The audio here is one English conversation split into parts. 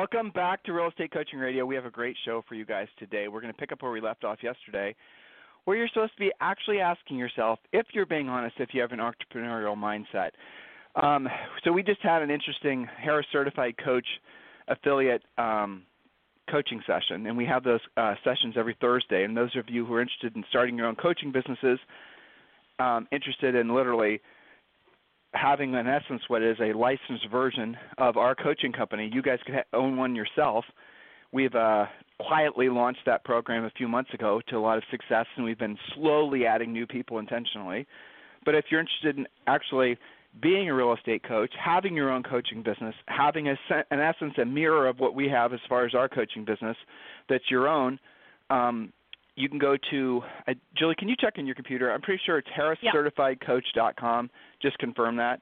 Welcome back to Real Estate Coaching Radio. We have a great show for you guys today. We're going to pick up where we left off yesterday, where you're supposed to be actually asking yourself, if you're being honest, if you have an entrepreneurial mindset. Um, so we just had an interesting Harris Certified Coach affiliate um, coaching session, and we have those uh, sessions every Thursday. And those of you who are interested in starting your own coaching businesses, um, interested in literally having in essence what is a licensed version of our coaching company. You guys could own one yourself. We've uh, quietly launched that program a few months ago to a lot of success, and we've been slowly adding new people intentionally. But if you're interested in actually being a real estate coach, having your own coaching business, having a, in essence a mirror of what we have as far as our coaching business that's your own, um, you can go to uh, Julie. Can you check in your computer? I'm pretty sure it's harriscertifiedcoach.com. Just confirm that.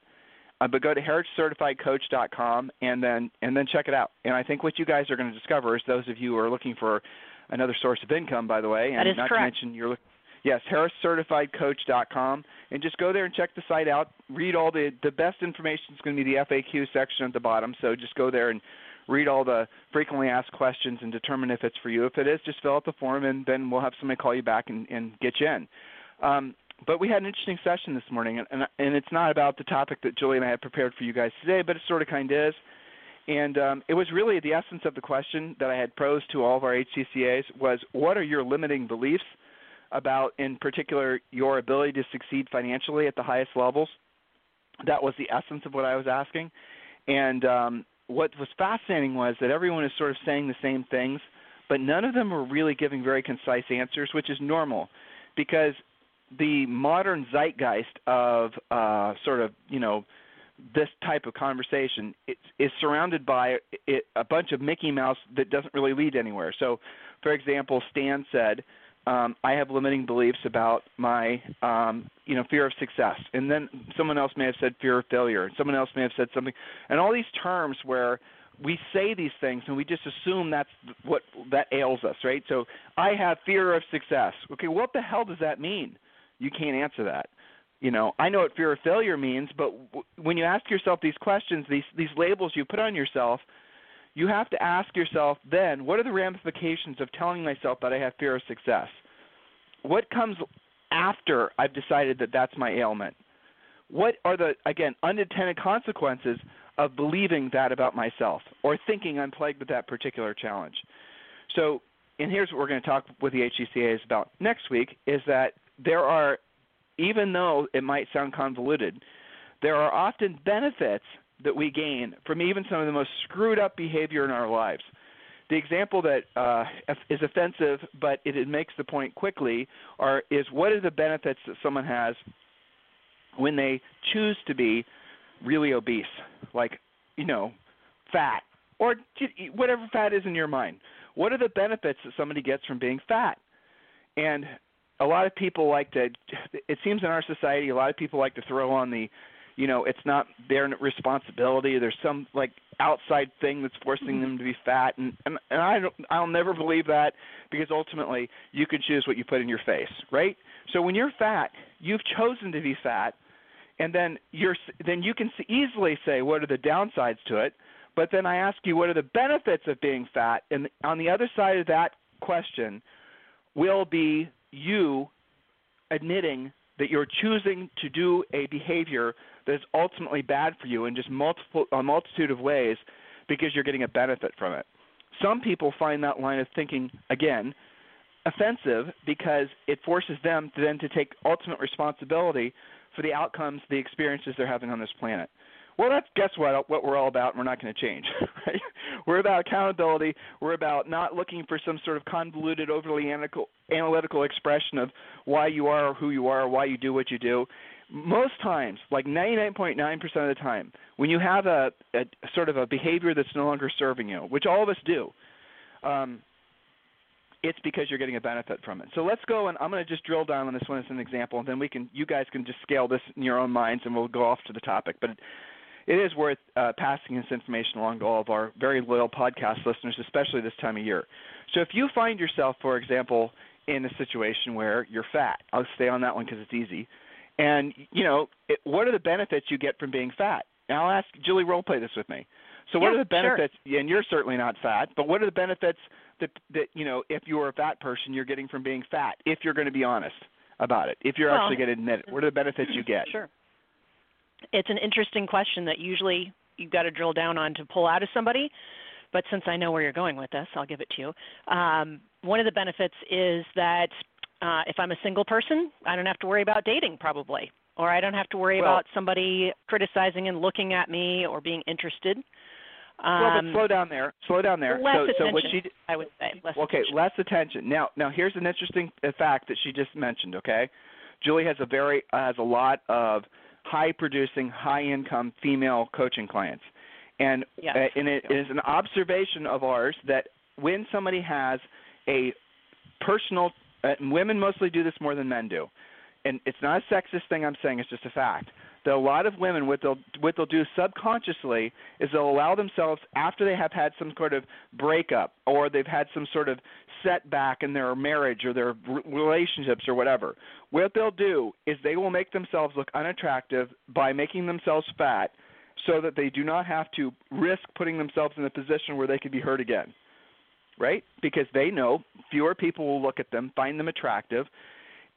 Uh, but go to harriscertifiedcoach.com and then and then check it out. And I think what you guys are going to discover is those of you who are looking for another source of income, by the way, and that is not correct. to mention you're looking yes harriscertifiedcoach.com and just go there and check the site out. Read all the the best information is going to be the FAQ section at the bottom. So just go there and read all the frequently asked questions and determine if it's for you. If it is, just fill out the form and then we'll have somebody call you back and, and get you in. Um, but we had an interesting session this morning, and, and, and it's not about the topic that Julie and I had prepared for you guys today, but it sort of kind of is. And um, it was really the essence of the question that I had posed to all of our HCCAs was, what are your limiting beliefs about, in particular, your ability to succeed financially at the highest levels? That was the essence of what I was asking. And um, what was fascinating was that everyone is sort of saying the same things, but none of them were really giving very concise answers, which is normal because the modern zeitgeist of uh, sort of, you know, this type of conversation is, is surrounded by it, a bunch of Mickey Mouse that doesn't really lead anywhere. So, for example, Stan said, um, I have limiting beliefs about my, um, you know, fear of success, and then someone else may have said fear of failure, and someone else may have said something, and all these terms where we say these things and we just assume that's what that ails us, right? So I have fear of success. Okay, what the hell does that mean? You can't answer that. You know, I know what fear of failure means, but w- when you ask yourself these questions, these these labels you put on yourself, you have to ask yourself then, what are the ramifications of telling myself that I have fear of success? What comes after I've decided that that's my ailment? What are the again unintended consequences of believing that about myself or thinking I'm plagued with that particular challenge? So, and here's what we're going to talk with the HCCAs about next week is that there are even though it might sound convoluted, there are often benefits that we gain from even some of the most screwed up behavior in our lives. The example that uh, is offensive, but it, it makes the point quickly, are is what are the benefits that someone has when they choose to be really obese, like you know, fat or whatever fat is in your mind. What are the benefits that somebody gets from being fat? And a lot of people like to it seems in our society a lot of people like to throw on the you know it's not their responsibility. There's some like outside thing that's forcing mm-hmm. them to be fat and and, and i don't i'll never believe that because ultimately you can choose what you put in your face right? So when you're fat you've chosen to be fat and then you're then you can easily say what are the downsides to it? But then i ask you what are the benefits of being fat? And on the other side of that question will be you admitting that you're choosing to do a behavior that is ultimately bad for you in just multiple a multitude of ways because you're getting a benefit from it. Some people find that line of thinking again offensive because it forces them to then to take ultimate responsibility for the outcomes, the experiences they're having on this planet. Well, that's guess what what we're all about, and we're not going to change. Right? We're about accountability. We're about not looking for some sort of convoluted, overly analytical, analytical expression of why you are who you are, why you do what you do. most times, like 99.9% of the time, when you have a, a sort of a behavior that's no longer serving you, which all of us do, um, it's because you're getting a benefit from it. So let's go and I'm going to just drill down on this one as an example, and then we can, you guys can just scale this in your own minds, and we'll go off to the topic. But it is worth uh, passing this information along to all of our very loyal podcast listeners, especially this time of year. So if you find yourself, for example, in a situation where you're fat, I'll stay on that one because it's easy. And you know, it, what are the benefits you get from being fat? And I'll ask Julie role play this with me. So what yeah, are the benefits? Sure. And you're certainly not fat, but what are the benefits that that you know if you're a fat person you're getting from being fat? If you're going to be honest about it, if you're well, actually going to admit it, what are the benefits you get? Sure. It's an interesting question that usually you've got to drill down on to pull out of somebody. But since I know where you're going with this, I'll give it to you. Um, one of the benefits is that uh, if I'm a single person, I don't have to worry about dating probably, or I don't have to worry well, about somebody criticizing and looking at me or being interested. Um, well, but um, slow down there. Slow down there. Less so, attention, so what she, I would say. Less okay, attention. less attention. Now, now here's an interesting uh, fact that she just mentioned. Okay, Julie has a very uh, has a lot of high producing, high income female coaching clients, and yes. uh, and it is an observation of ours that when somebody has a personal, uh, women mostly do this more than men do, and it's not a sexist thing I'm saying. It's just a fact that a lot of women what they'll what they'll do subconsciously is they'll allow themselves after they have had some sort of breakup or they've had some sort of setback in their marriage or their relationships or whatever. What they'll do is they will make themselves look unattractive by making themselves fat so that they do not have to risk putting themselves in a position where they could be hurt again. Right? Because they know fewer people will look at them, find them attractive,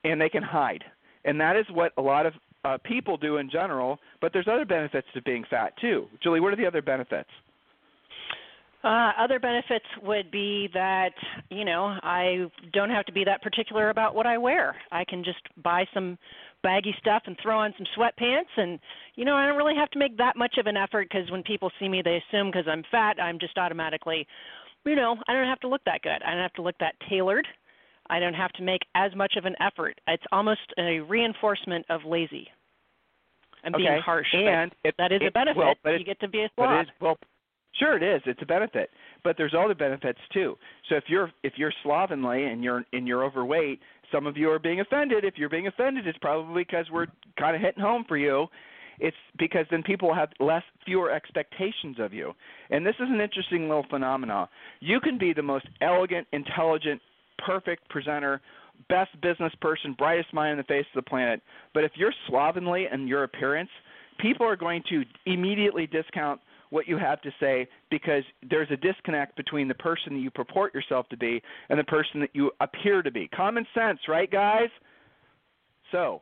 and they can hide. And that is what a lot of uh, people do in general, but there's other benefits to being fat too. Julie, what are the other benefits? Uh, other benefits would be that you know I don't have to be that particular about what I wear. I can just buy some baggy stuff and throw on some sweatpants, and you know I don't really have to make that much of an effort because when people see me, they assume because I'm fat, I'm just automatically, you know, I don't have to look that good. I don't have to look that tailored. I don't have to make as much of an effort. It's almost a reinforcement of lazy. I'm okay. being harsh, and it, that is it, a benefit. Well, but you get to be a slob. slob. It is, well, sure it is. It's a benefit, but there's other benefits too. So if you're if you're slovenly and you're and you're overweight, some of you are being offended. If you're being offended, it's probably because we're kind of hitting home for you. It's because then people have less fewer expectations of you. And this is an interesting little phenomenon. You can be the most elegant, intelligent, perfect presenter, best business person, brightest mind on the face of the planet. But if you're slovenly in your appearance, people are going to immediately discount what you have to say because there's a disconnect between the person that you purport yourself to be and the person that you appear to be. Common sense, right, guys? So,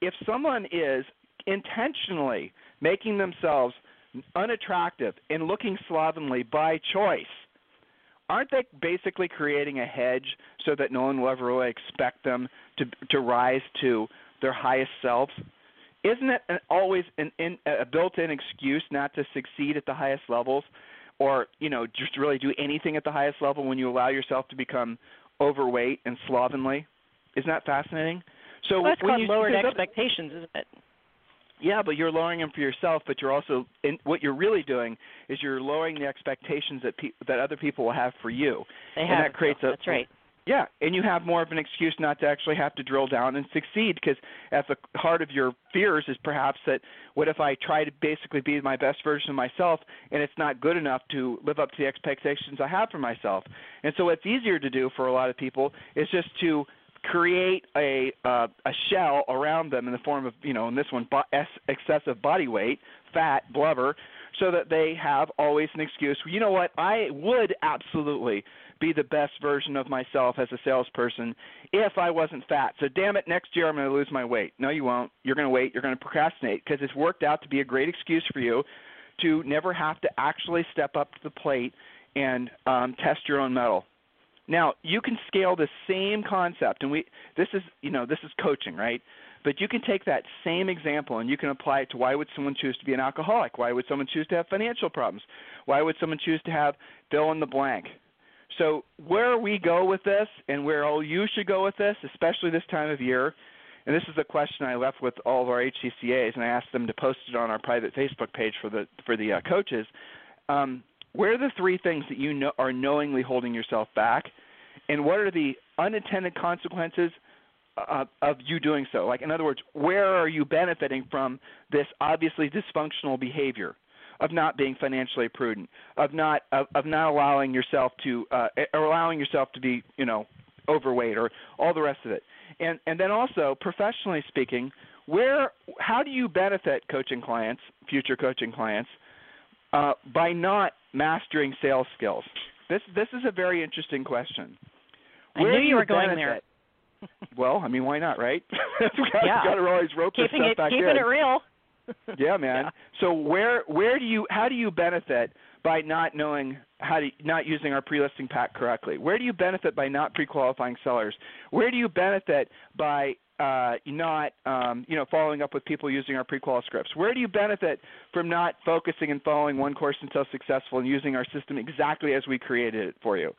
if someone is intentionally making themselves unattractive and looking slovenly by choice, aren't they basically creating a hedge so that no one will ever really expect them to to rise to their highest selves? Isn't it an, always an, in, a built-in excuse not to succeed at the highest levels, or you know just really do anything at the highest level when you allow yourself to become overweight and slovenly? Isn't that fascinating? So well, that's when called you, lowered expectations, isn't it? Yeah, but you're lowering them for yourself. But you're also in, what you're really doing is you're lowering the expectations that pe- that other people will have for you, they and have that creates a that's right. Yeah, and you have more of an excuse not to actually have to drill down and succeed because at the heart of your fears is perhaps that what if I try to basically be my best version of myself and it's not good enough to live up to the expectations I have for myself. And so what's easier to do for a lot of people is just to create a uh, a shell around them in the form of you know in this one bo- excessive body weight, fat, blubber, so that they have always an excuse. You know what? I would absolutely be the best version of myself as a salesperson if I wasn't fat. So damn it, next year I'm going to lose my weight. No, you won't. You're going to wait. You're going to procrastinate because it's worked out to be a great excuse for you to never have to actually step up to the plate and um, test your own mettle. Now you can scale the same concept, and we this is you know this is coaching, right? But you can take that same example and you can apply it to why would someone choose to be an alcoholic? Why would someone choose to have financial problems? Why would someone choose to have fill in the blank? So where we go with this, and where all you should go with this, especially this time of year, and this is a question I left with all of our HCCAs, and I asked them to post it on our private Facebook page for the for the uh, coaches. Um, where are the three things that you know are knowingly holding yourself back, and what are the unintended consequences of, of you doing so? Like, in other words, where are you benefiting from this obviously dysfunctional behavior? of not being financially prudent, of not of, of not allowing yourself to uh, or allowing yourself to be you know overweight or all the rest of it. And and then also professionally speaking, where how do you benefit coaching clients, future coaching clients, uh, by not mastering sales skills? This this is a very interesting question. Where I knew you were going there. well, I mean, why not, right? we got, yeah. got to always rope keeping this stuff it, back keeping in. it real. yeah, man. Yeah. So where where do you how do you benefit by not knowing how to not using our pre-listing pack correctly? Where do you benefit by not pre-qualifying sellers? Where do you benefit by uh, not um, you know following up with people using our pre-qual scripts? Where do you benefit from not focusing and following one course until successful and using our system exactly as we created it for you?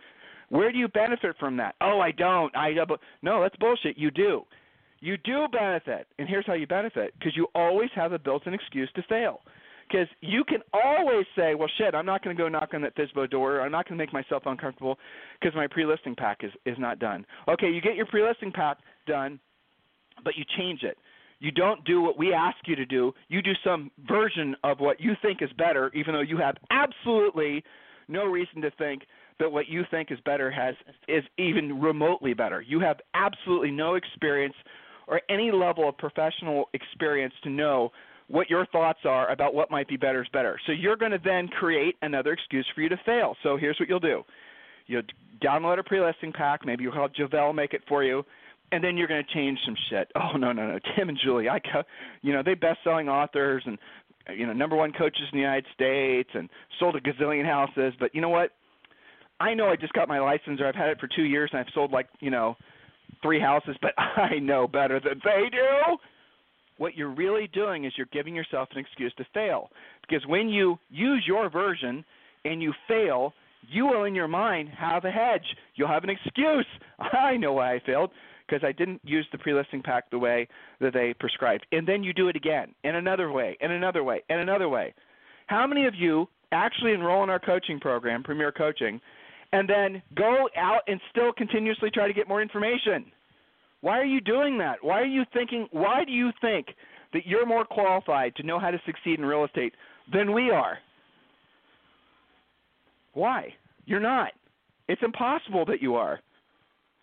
Where do you benefit from that? Oh, I don't. I double. no, that's bullshit. You do. You do benefit, and here's how you benefit: because you always have a built-in excuse to fail. Because you can always say, well, shit, I'm not going to go knock on that FSBO door. I'm not going to make myself uncomfortable because my pre-listing pack is, is not done. Okay, you get your pre-listing pack done, but you change it. You don't do what we ask you to do. You do some version of what you think is better, even though you have absolutely no reason to think that what you think is better has is even remotely better. You have absolutely no experience or any level of professional experience to know what your thoughts are about what might be better is better. So you're going to then create another excuse for you to fail. So here's what you'll do. You'll download a pre-listing pack. Maybe you'll have Javel make it for you. And then you're going to change some shit. Oh no no no! Tim and Julie, I, you know, they best-selling authors and you know number one coaches in the United States and sold a gazillion houses. But you know what? I know I just got my license or I've had it for two years and I've sold like you know three houses, but I know better than they do what you're really doing is you're giving yourself an excuse to fail. Because when you use your version and you fail, you will in your mind have a hedge. You'll have an excuse. I know why I failed because I didn't use the pre-listing pack the way that they prescribed. And then you do it again, in another way, in another way, in another way. How many of you actually enroll in our coaching program, Premier Coaching, and then go out and still continuously try to get more information? Why are you doing that? Why are you thinking? Why do you think that you're more qualified to know how to succeed in real estate than we are? Why? You're not. It's impossible that you are.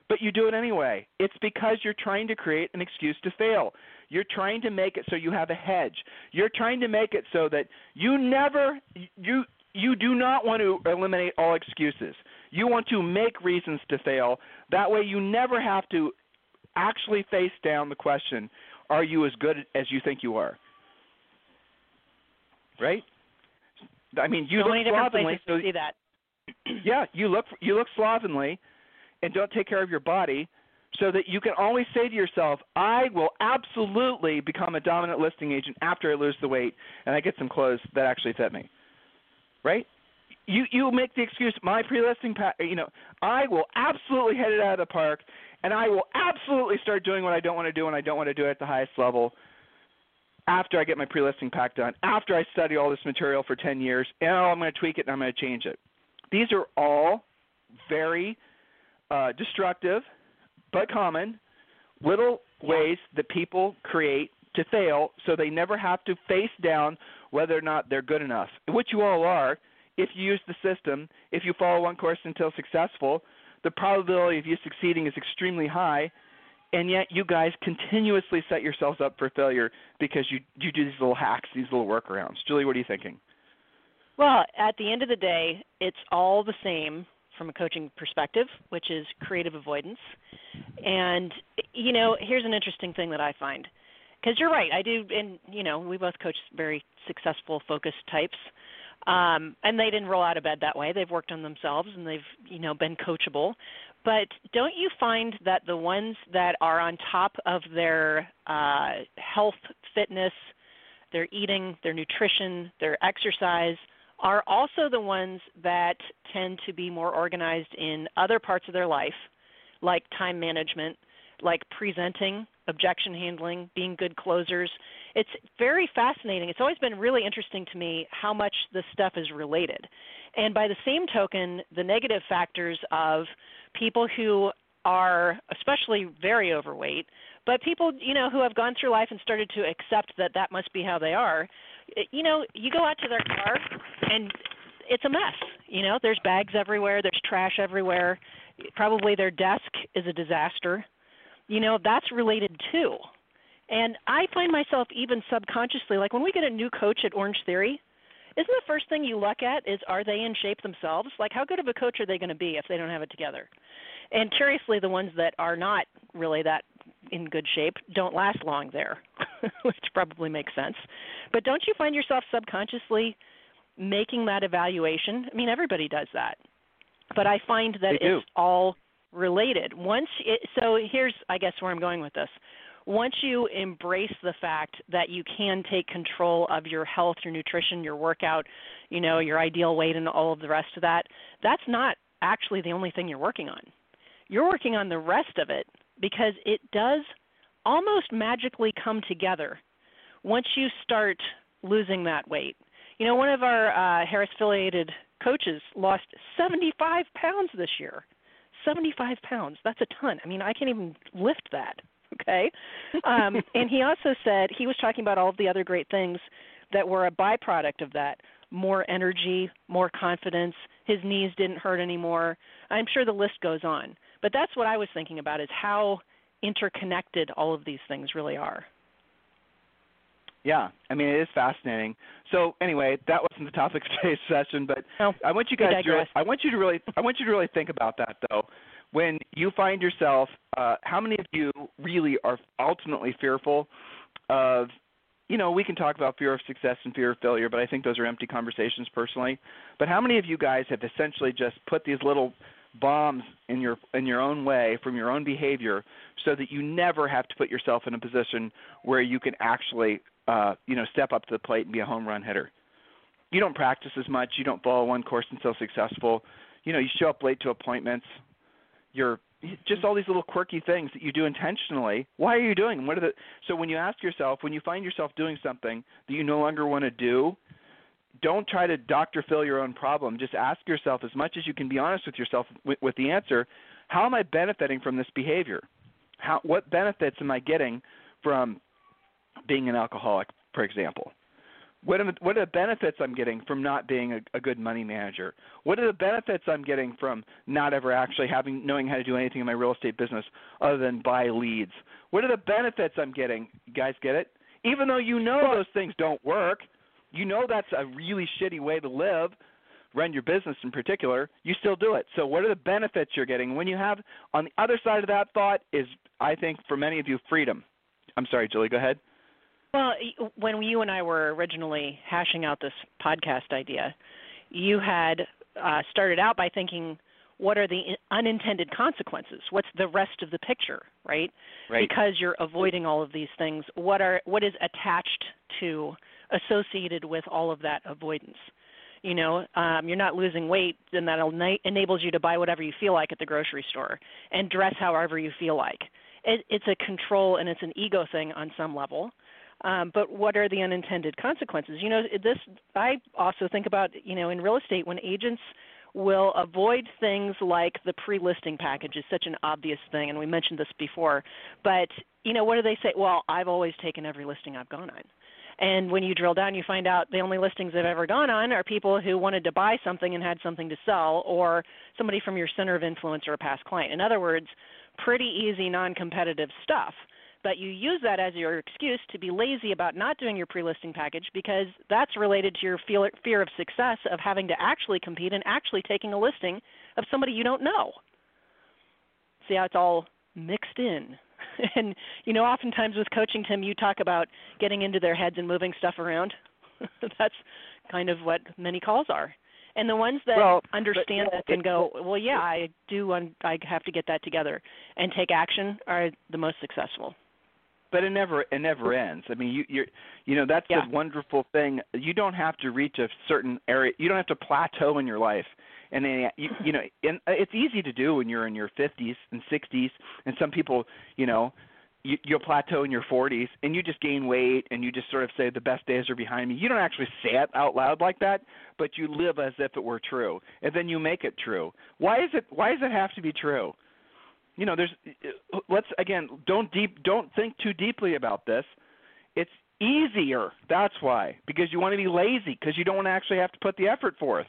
But you do it anyway. It's because you're trying to create an excuse to fail. You're trying to make it so you have a hedge. You're trying to make it so that you never you you do not want to eliminate all excuses. You want to make reasons to fail. That way you never have to actually face down the question are you as good as you think you are? Right? I mean, you so look many slovenly. places to see that. yeah, you look you look slovenly, and don't take care of your body, so that you can always say to yourself, "I will absolutely become a dominant listing agent after I lose the weight and I get some clothes that actually fit me." Right? You you make the excuse, "My pre-listing, pa- you know, I will absolutely hit it out of the park and I will absolutely start doing what I don't want to do and I don't want to do it at the highest level after I get my pre-listing pack done, after I study all this material for 10 years, and oh, I'm going to tweak it and I'm going to change it. These are all very uh, destructive but common little ways that people create to fail so they never have to face down whether or not they're good enough, which you all are if you use the system, if you follow one course until successful – the probability of you succeeding is extremely high, and yet you guys continuously set yourselves up for failure because you you do these little hacks, these little workarounds. Julie, what are you thinking? Well, at the end of the day, it's all the same from a coaching perspective, which is creative avoidance. And you know, here's an interesting thing that I find. Because you're right, I do, and you know, we both coach very successful, focused types. Um, and they didn't roll out of bed that way. They've worked on themselves and they've, you know, been coachable. But don't you find that the ones that are on top of their uh, health, fitness, their eating, their nutrition, their exercise, are also the ones that tend to be more organized in other parts of their life, like time management, like presenting, objection handling, being good closers. It's very fascinating. It's always been really interesting to me how much this stuff is related. And by the same token, the negative factors of people who are especially very overweight, but people, you know, who have gone through life and started to accept that that must be how they are, you know, you go out to their car and it's a mess. You know, there's bags everywhere, there's trash everywhere. Probably their desk is a disaster. You know, that's related too. And I find myself even subconsciously, like when we get a new coach at Orange Theory, isn't the first thing you look at is are they in shape themselves? Like how good of a coach are they going to be if they don't have it together? And curiously, the ones that are not really that in good shape don't last long there, which probably makes sense. But don't you find yourself subconsciously making that evaluation? I mean, everybody does that. But I find that it's all related. Once it, so here's I guess where I'm going with this. Once you embrace the fact that you can take control of your health, your nutrition, your workout, you know, your ideal weight and all of the rest of that, that's not actually the only thing you're working on. You're working on the rest of it because it does almost magically come together once you start losing that weight. You know, one of our uh, Harris affiliated coaches lost 75 pounds this year. 75 pounds. That's a ton. I mean, I can't even lift that. Okay. Um, and he also said he was talking about all of the other great things that were a byproduct of that more energy, more confidence. His knees didn't hurt anymore. I'm sure the list goes on. But that's what I was thinking about is how interconnected all of these things really are. Yeah, I mean it is fascinating. So anyway, that wasn't the topic of today's session, but no, I want you guys to I want you to really I want you to really think about that though. When you find yourself, uh, how many of you really are ultimately fearful of you know, we can talk about fear of success and fear of failure, but I think those are empty conversations personally. But how many of you guys have essentially just put these little bombs in your in your own way from your own behavior so that you never have to put yourself in a position where you can actually uh, you know, step up to the plate and be a home run hitter. You don't practice as much. You don't follow one course until successful. You know, you show up late to appointments. You're just all these little quirky things that you do intentionally. Why are you doing them? What are the so when you ask yourself, when you find yourself doing something that you no longer want to do, don't try to Dr. Phil your own problem. Just ask yourself as much as you can be honest with yourself with, with the answer, how am I benefiting from this behavior? How what benefits am I getting from being an alcoholic, for example? What are, what are the benefits I'm getting from not being a, a good money manager? What are the benefits I'm getting from not ever actually having knowing how to do anything in my real estate business other than buy leads? What are the benefits I'm getting? You guys get it? Even though you know those things don't work, you know that's a really shitty way to live, run your business in particular, you still do it. So what are the benefits you're getting? When you have on the other side of that thought is I think for many of you freedom. I'm sorry, Julie, go ahead. Well, when you and I were originally hashing out this podcast idea, you had uh, started out by thinking, what are the unintended consequences? What's the rest of the picture, right? Right. Because you're avoiding all of these things. What are what is attached to, associated with all of that avoidance? You know, um, you're not losing weight, then that na- enables you to buy whatever you feel like at the grocery store and dress however you feel like. It, it's a control and it's an ego thing on some level um, but what are the unintended consequences? You know, this I also think about. You know, in real estate, when agents will avoid things like the pre-listing package is such an obvious thing, and we mentioned this before. But you know, what do they say? Well, I've always taken every listing I've gone on. And when you drill down, you find out the only listings they've ever gone on are people who wanted to buy something and had something to sell, or somebody from your center of influence or a past client. In other words, pretty easy non-competitive stuff but you use that as your excuse to be lazy about not doing your pre-listing package because that's related to your fear of success of having to actually compete and actually taking a listing of somebody you don't know. See how it's all mixed in. and you know, oftentimes with coaching, Tim, you talk about getting into their heads and moving stuff around. that's kind of what many calls are. And the ones that well, understand but, that can go, well, yeah, I do. I have to get that together and take action are the most successful but it never it never ends. I mean, you you you know that's yeah. the wonderful thing. You don't have to reach a certain area. You don't have to plateau in your life and then you, you know, and uh, it's easy to do when you're in your 50s and 60s, and some people, you know, you, you'll plateau in your 40s and you just gain weight and you just sort of say the best days are behind me. You don't actually say it out loud like that, but you live as if it were true, and then you make it true. Why is it? Why does it have to be true? You know, there's. Uh, let's again, don't deep, don't think too deeply about this. It's easier. That's why, because you want to be lazy, because you don't want to actually have to put the effort forth.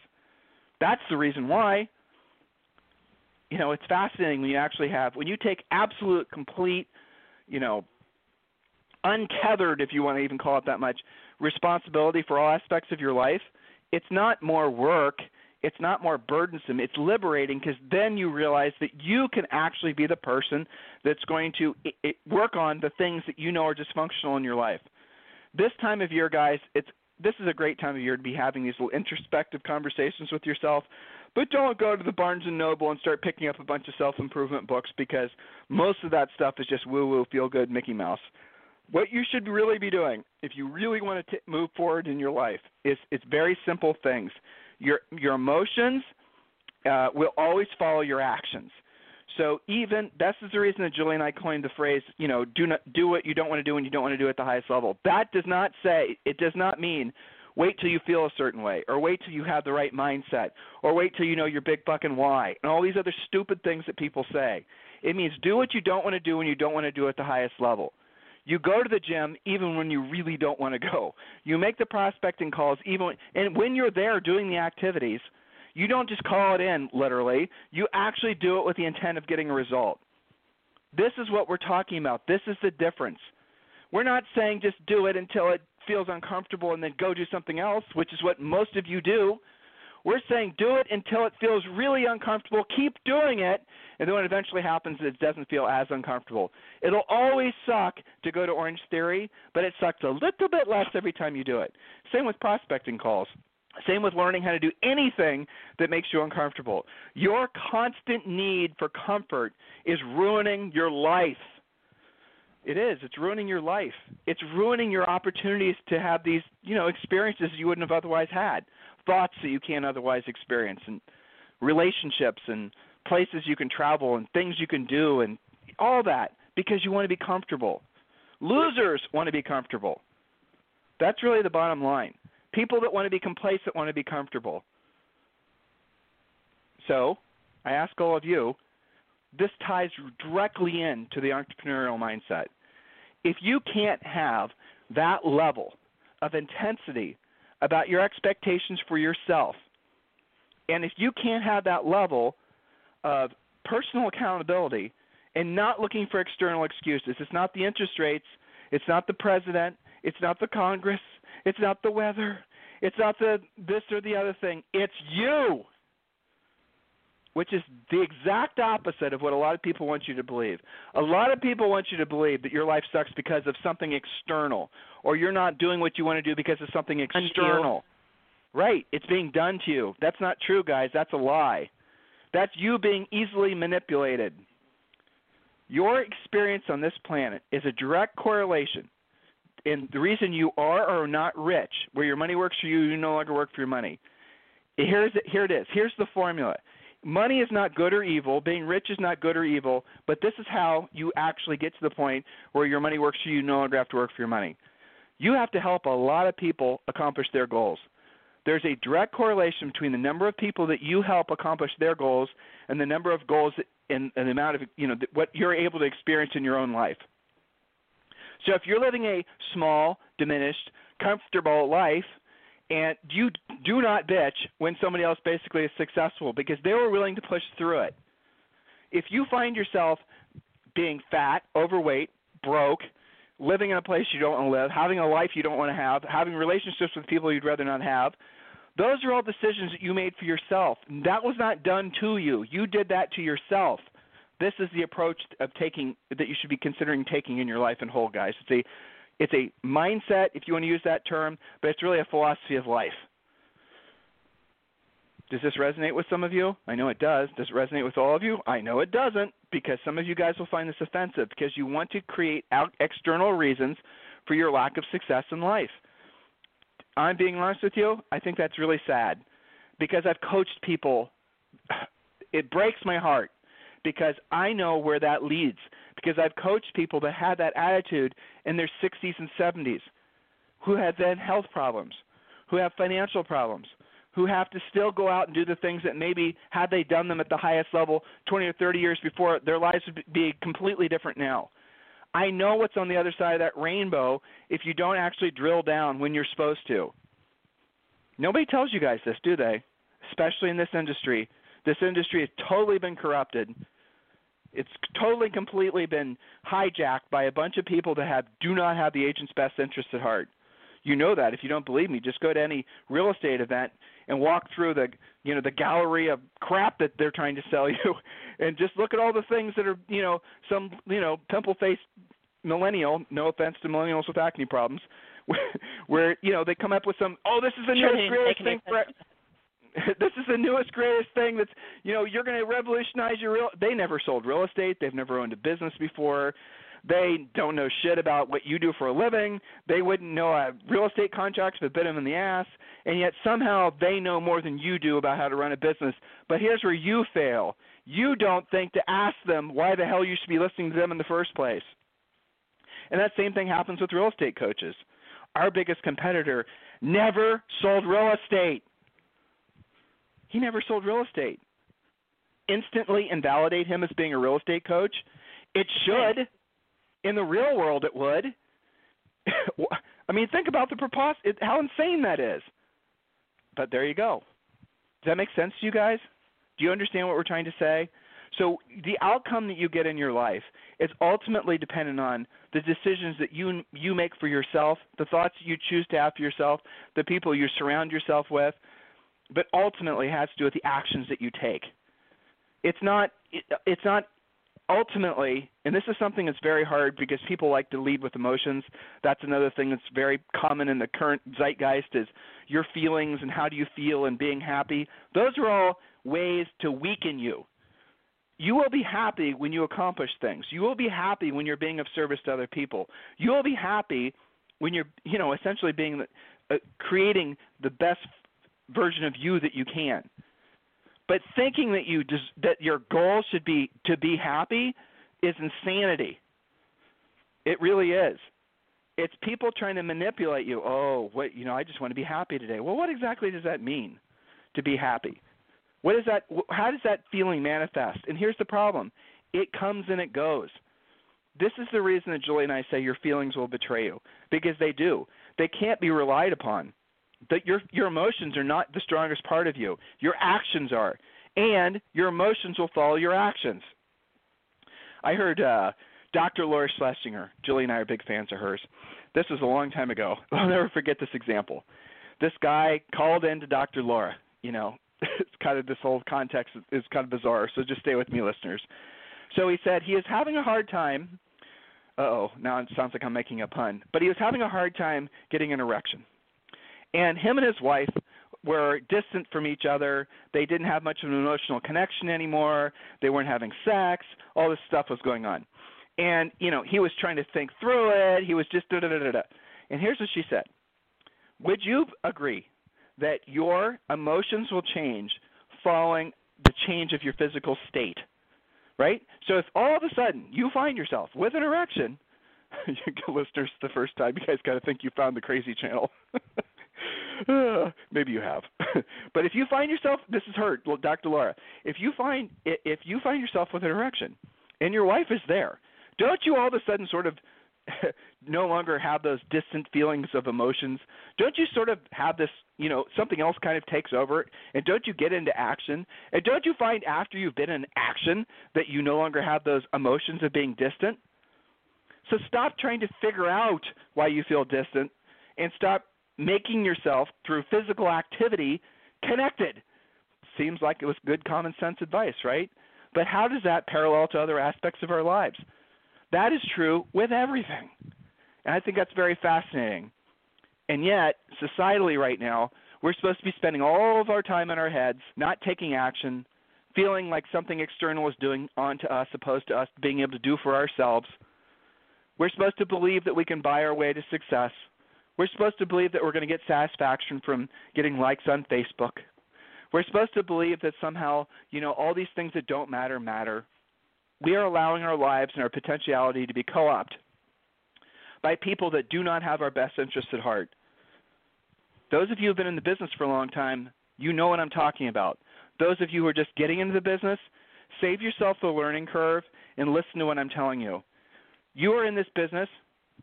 That's the reason why. You know, it's fascinating when you actually have when you take absolute, complete you know, untethered, if you want to even call it that much, responsibility for all aspects of your life, it's not more work. It's not more burdensome. It's liberating because then you realize that you can actually be the person that's going to work on the things that you know are dysfunctional in your life. This time of year, guys, it's this is a great time of year to be having these little introspective conversations with yourself but don't go to the Barnes and Noble and start picking up a bunch of self-improvement books because most of that stuff is just woo-woo, feel-good Mickey Mouse. What you should really be doing, if you really want to t- move forward in your life, is it's very simple things. Your your emotions uh, will always follow your actions. So even this is the reason that Julie and I coined the phrase, you know, do not do what you don't want to do and you don't want to do at the highest level. That does not say it does not mean wait till you feel a certain way, or wait till you have the right mindset, or wait till you know your big fucking why, and all these other stupid things that people say. It means do what you don't want to do when you don't want to do at the highest level. You go to the gym even when you really don't want to go. You make the prospecting calls even and when you're there doing the activities, you don't just call it in literally. You actually do it with the intent of getting a result. This is what we're talking about. This is the difference. We're not saying just do it until it feels uncomfortable and then go do something else, which is what most of you do. We're saying do it until it feels really uncomfortable. Keep doing it, and then when it eventually happens, it doesn't feel as uncomfortable. It'll always suck to go to Orange Theory, but it sucks a little bit less every time you do it. Same with prospecting calls. Same with learning how to do anything that makes you uncomfortable. Your constant need for comfort is ruining your life. It is. It's ruining your life. It's ruining your opportunities to have these, you know, experiences you wouldn't have otherwise had, thoughts that you can't otherwise experience, and relationships and places you can travel and things you can do and all that because you want to be comfortable. Losers want to be comfortable. That's really the bottom line. People that want to be complacent want to be comfortable. So, I ask all of you, this ties directly in to the entrepreneurial mindset. If you can't have that level of intensity about your expectations for yourself, and if you can't have that level of personal accountability and not looking for external excuses, it's not the interest rates, it's not the president, it's not the Congress, it's not the weather, it's not the this or the other thing, it's you which is the exact opposite of what a lot of people want you to believe. A lot of people want you to believe that your life sucks because of something external, or you're not doing what you want to do because of something external. Right, it's being done to you. That's not true, guys. That's a lie. That's you being easily manipulated. Your experience on this planet is a direct correlation. And the reason you are or are not rich, where your money works for you, you no longer work for your money. Here's here it is. Here's the formula money is not good or evil. Being rich is not good or evil. But this is how you actually get to the point where your money works for you. You no longer have to work for your money. You have to help a lot of people accomplish their goals. There's a direct correlation between the number of people that you help accomplish their goals and the number of goals and, and the amount of you know what you're able to experience in your own life. So if you're living a small, diminished, comfortable life, and you do not bitch when somebody else basically is successful because they were willing to push through it. If you find yourself being fat, overweight, broke, living in a place you don't want to live, having a life you don't want to have, having relationships with people you'd rather not have, those are all decisions that you made for yourself. That was not done to you. You did that to yourself. This is the approach of taking that you should be considering taking in your life and whole, guys. It's a it's a mindset, if you want to use that term, but it's really a philosophy of life. Does this resonate with some of you? I know it does. Does it resonate with all of you? I know it doesn't because some of you guys will find this offensive because you want to create out external reasons for your lack of success in life. I'm being honest with you, I think that's really sad because I've coached people it breaks my heart because I know where that leads because I've coached people that had that attitude in their 60s and 70s who have then health problems, who have financial problems, who have to still go out and do the things that maybe had they done them at the highest level 20 or 30 years before, their lives would be completely different now. I know what's on the other side of that rainbow if you don't actually drill down when you're supposed to. Nobody tells you guys this, do they? Especially in this industry. This industry has totally been corrupted. It's totally completely been hijacked by a bunch of people that have do not have the agent's best interests at heart. You know that. If you don't believe me, just go to any real estate event and walk through the you know the gallery of crap that they're trying to sell you and just look at all the things that are you know some you know pimple faced millennial no offense to millennials with acne problems where you know they come up with some oh this is the Sure, newest greatest thing for this is the newest greatest thing that's you know you're going to revolutionize your real they never sold real estate. They've never owned a business before. They don't know shit about what you do for a living. They wouldn't know a real estate contracts but bit them in the ass. And yet somehow they know more than you do about how to run a business. But here's where you fail. You don't think to ask them why the hell you should be listening to them in the first place. And that same thing happens with real estate coaches. Our biggest competitor never sold real estate he never sold real estate. Instantly invalidate him as being a real estate coach? It should. In the real world, it would. I mean, think about the it, how insane that is. But there you go. Does that make sense to you guys? Do you understand what we're trying to say? So the outcome that you get in your life is ultimately dependent on the decisions that you you make for yourself, the thoughts you choose to have for yourself, the people you surround yourself with, but ultimately has to do with the actions that you take. It's not it, it's not ultimately, and this is something that's very hard because people like to lead with emotions. That's another thing that's very common in the current zeitgeist is your feelings and how do you feel and being happy. Those are all ways to weaken you. You will be happy when you accomplish things. You will be happy when you're being of service to other people. You will be happy when you're, you know, essentially being uh, creating the best version of you that you can. But thinking that you des- that your goal should be to be happy is insanity. It really is. It's people trying to manipulate you. Oh, what you know, I just want to be happy today. Well, what exactly does that mean? To be happy. What is that how does that feeling manifest? And here's the problem. It comes and it goes. This is the reason that Julie and I say your feelings will betray you because they do. They can't be relied upon that your your emotions are not the strongest part of you. Your actions are, and your emotions will follow your actions. I heard uh, Dr. Laura Schlesinger. Julie and I are big fans of hers. This was a long time ago. I'll never forget this example. This guy called in to Dr. Laura. You know, it's kind of this whole context is kind of bizarre. So just stay with me, listeners. So he said he is having a hard time. oh, now it sounds like I'm making a pun. But he was having a hard time getting an erection and him and his wife were distant from each other. They didn't have much of an emotional connection anymore. They weren't having sex. All this stuff was going on. And, you know, he was trying to think through it. He was just da da da da da. And here's what she said Would you agree that your emotions will change following the change of your physical state? Right? So if all of a sudden you find yourself with an erection, listeners, the first time you guys got to think you found the crazy channel. Uh, maybe you have, but if you find yourself, this is her, Dr. Laura. If you find if you find yourself with an erection, and your wife is there, don't you all of a sudden sort of no longer have those distant feelings of emotions? Don't you sort of have this, you know, something else kind of takes over, and don't you get into action? And don't you find after you've been in action that you no longer have those emotions of being distant? So stop trying to figure out why you feel distant, and stop making yourself through physical activity connected. Seems like it was good common sense advice, right? But how does that parallel to other aspects of our lives? That is true with everything. And I think that's very fascinating. And yet, societally right now, we're supposed to be spending all of our time in our heads, not taking action, feeling like something external is doing onto us opposed to us being able to do for ourselves. We're supposed to believe that we can buy our way to success we're supposed to believe that we're going to get satisfaction from getting likes on Facebook. We're supposed to believe that somehow, you know, all these things that don't matter matter. We are allowing our lives and our potentiality to be co opted by people that do not have our best interests at heart. Those of you who have been in the business for a long time, you know what I'm talking about. Those of you who are just getting into the business, save yourself the learning curve and listen to what I'm telling you. You are in this business,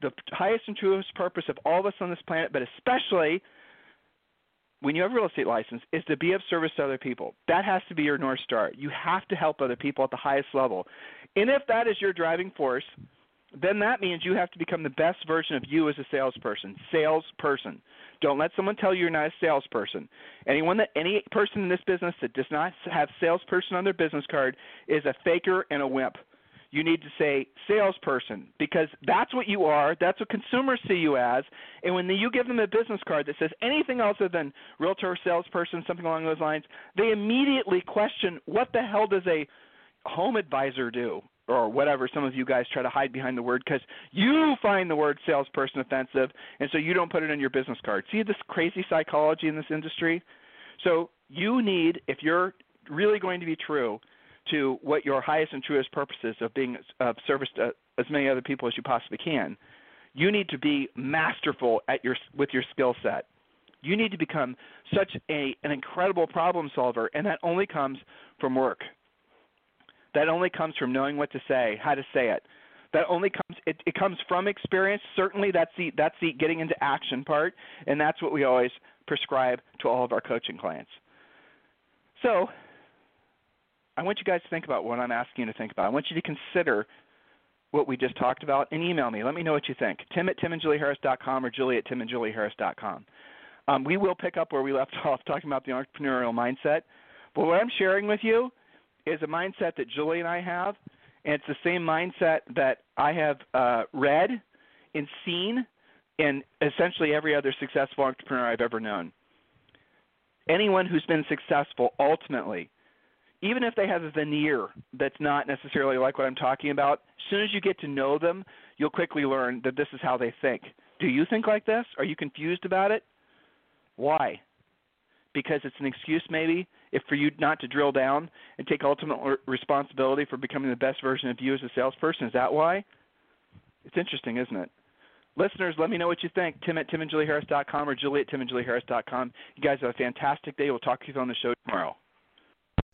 the highest and truest purpose of all of us on this planet, but especially when you have a real estate license, is to be of service to other people. That has to be your North Star. You have to help other people at the highest level. And if that is your driving force, then that means you have to become the best version of you as a salesperson. Salesperson. Don't let someone tell you you're not a salesperson. Anyone that any person in this business that does not have salesperson on their business card is a faker and a wimp. You need to say salesperson because that's what you are. That's what consumers see you as. And when you give them a business card that says anything other than realtor, salesperson, something along those lines, they immediately question what the hell does a home advisor do? or whatever some of you guys try to hide behind the word because you find the word salesperson offensive and so you don't put it in your business card. See this crazy psychology in this industry? So you need, if you're really going to be true to what your highest and truest purpose is of being of service to as many other people as you possibly can, you need to be masterful at your with your skill set. You need to become such a an incredible problem solver, and that only comes from work. That only comes from knowing what to say, how to say it. That only comes it, it comes from experience. Certainly that's the that's the getting into action part, and that's what we always prescribe to all of our coaching clients. So I want you guys to think about what I'm asking you to think about. I want you to consider what we just talked about and email me. Let me know what you think. Tim at timandjulieharris.com or Julie at timandjulieharris.com. Um, we will pick up where we left off talking about the entrepreneurial mindset. But what I'm sharing with you is a mindset that Julie and I have, and it's the same mindset that I have uh, read and seen in essentially every other successful entrepreneur I've ever known. Anyone who's been successful ultimately, even if they have a veneer that's not necessarily like what I'm talking about, as soon as you get to know them, you'll quickly learn that this is how they think. Do you think like this? Are you confused about it? Why? because it's an excuse maybe if for you not to drill down and take ultimate responsibility for becoming the best version of you as a salesperson. Is that why? It's interesting, isn't it? Listeners, let me know what you think. Tim at timandjulieharris.com or Julie at timandjulieharris.com. You guys have a fantastic day. We'll talk to you on the show tomorrow.